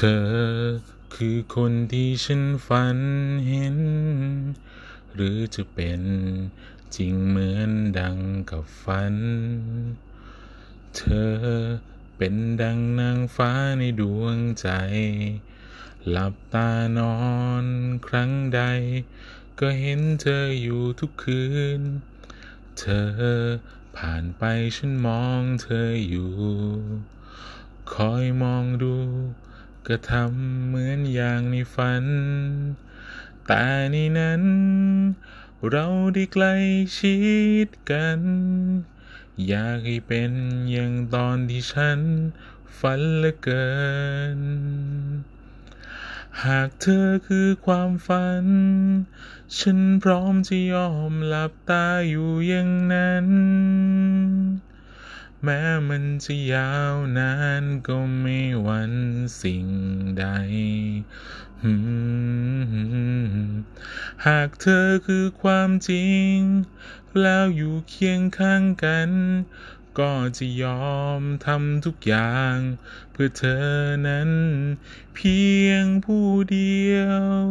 เธอคือคนที่ฉันฝันเห็น หรือจะเป็นจริงเหมือนดังกับฝัน เธอเป็นดังนางฟ้าในดวงใจ หลับตานอนครั้งใด ก็เห็นเธออยู่ทุกคืน เธอผ่านไปฉันมองเธออยู่ คอยมองดู ก็ทำเหมือนอย่างในฝัน แต่ในนั้น เราได้ใกล้ชิดกัน อยากให้เป็นอย่างตอนที่ฉันฝันเหลือเกิน หากเธอคือความฝัน ฉันพร้อมจะยอมหลับตาอยู่อย่างนั้น แม้มันจะยาวนานก็ไม่หวันสิ่งใด หากเธอคือความจริง แล้วอยู่เคียงข้างกัน ก็จะยอมทำทุกอย่าง เพื่อเธอนั้น เพียงผู้เดียว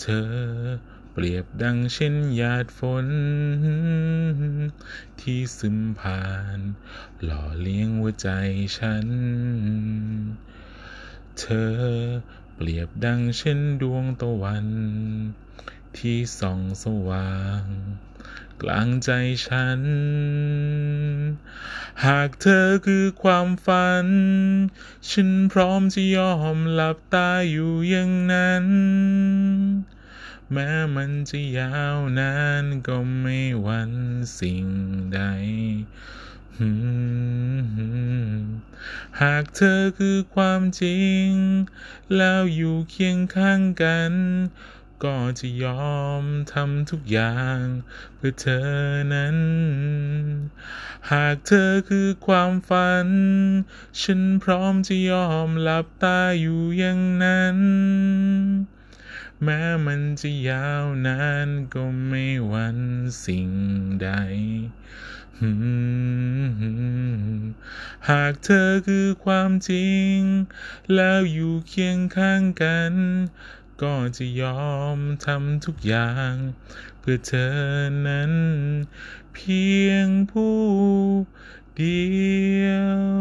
เธอ เปรียบดังเช่นหยาดฝน ที่ซึมผ่าน หล่อเลี้ยงหัวใจฉัน เธอเปรียบดังเช่นดวงตะวัน ที่ส่องสว่าง กลางใจฉัน หากเธอคือความฝัน ฉันพร้อมจะยอมหลับตาอยู่อย่างนั้น แม้มันจะยาวนานก็ไม่หวั่นสิ่งใด หากเธอคือความจริง แล้วอยู่เคียงข้างกัน ก็จะยอมทำทุกอย่าง เพื่อเธอนั้น หากเธอคือความฝัน ฉันพร้อมจะยอมหลับตาอยู่อย่างนั้น แม้มันจะยาวนานก็ไม่หวันสิ่งใด หากเธอคือความจริง แล้วอยู่เคียงข้างกัน ก็จะยอมทำทุกอย่าง เพื่อเธอนั้น เพียงผู้เดียว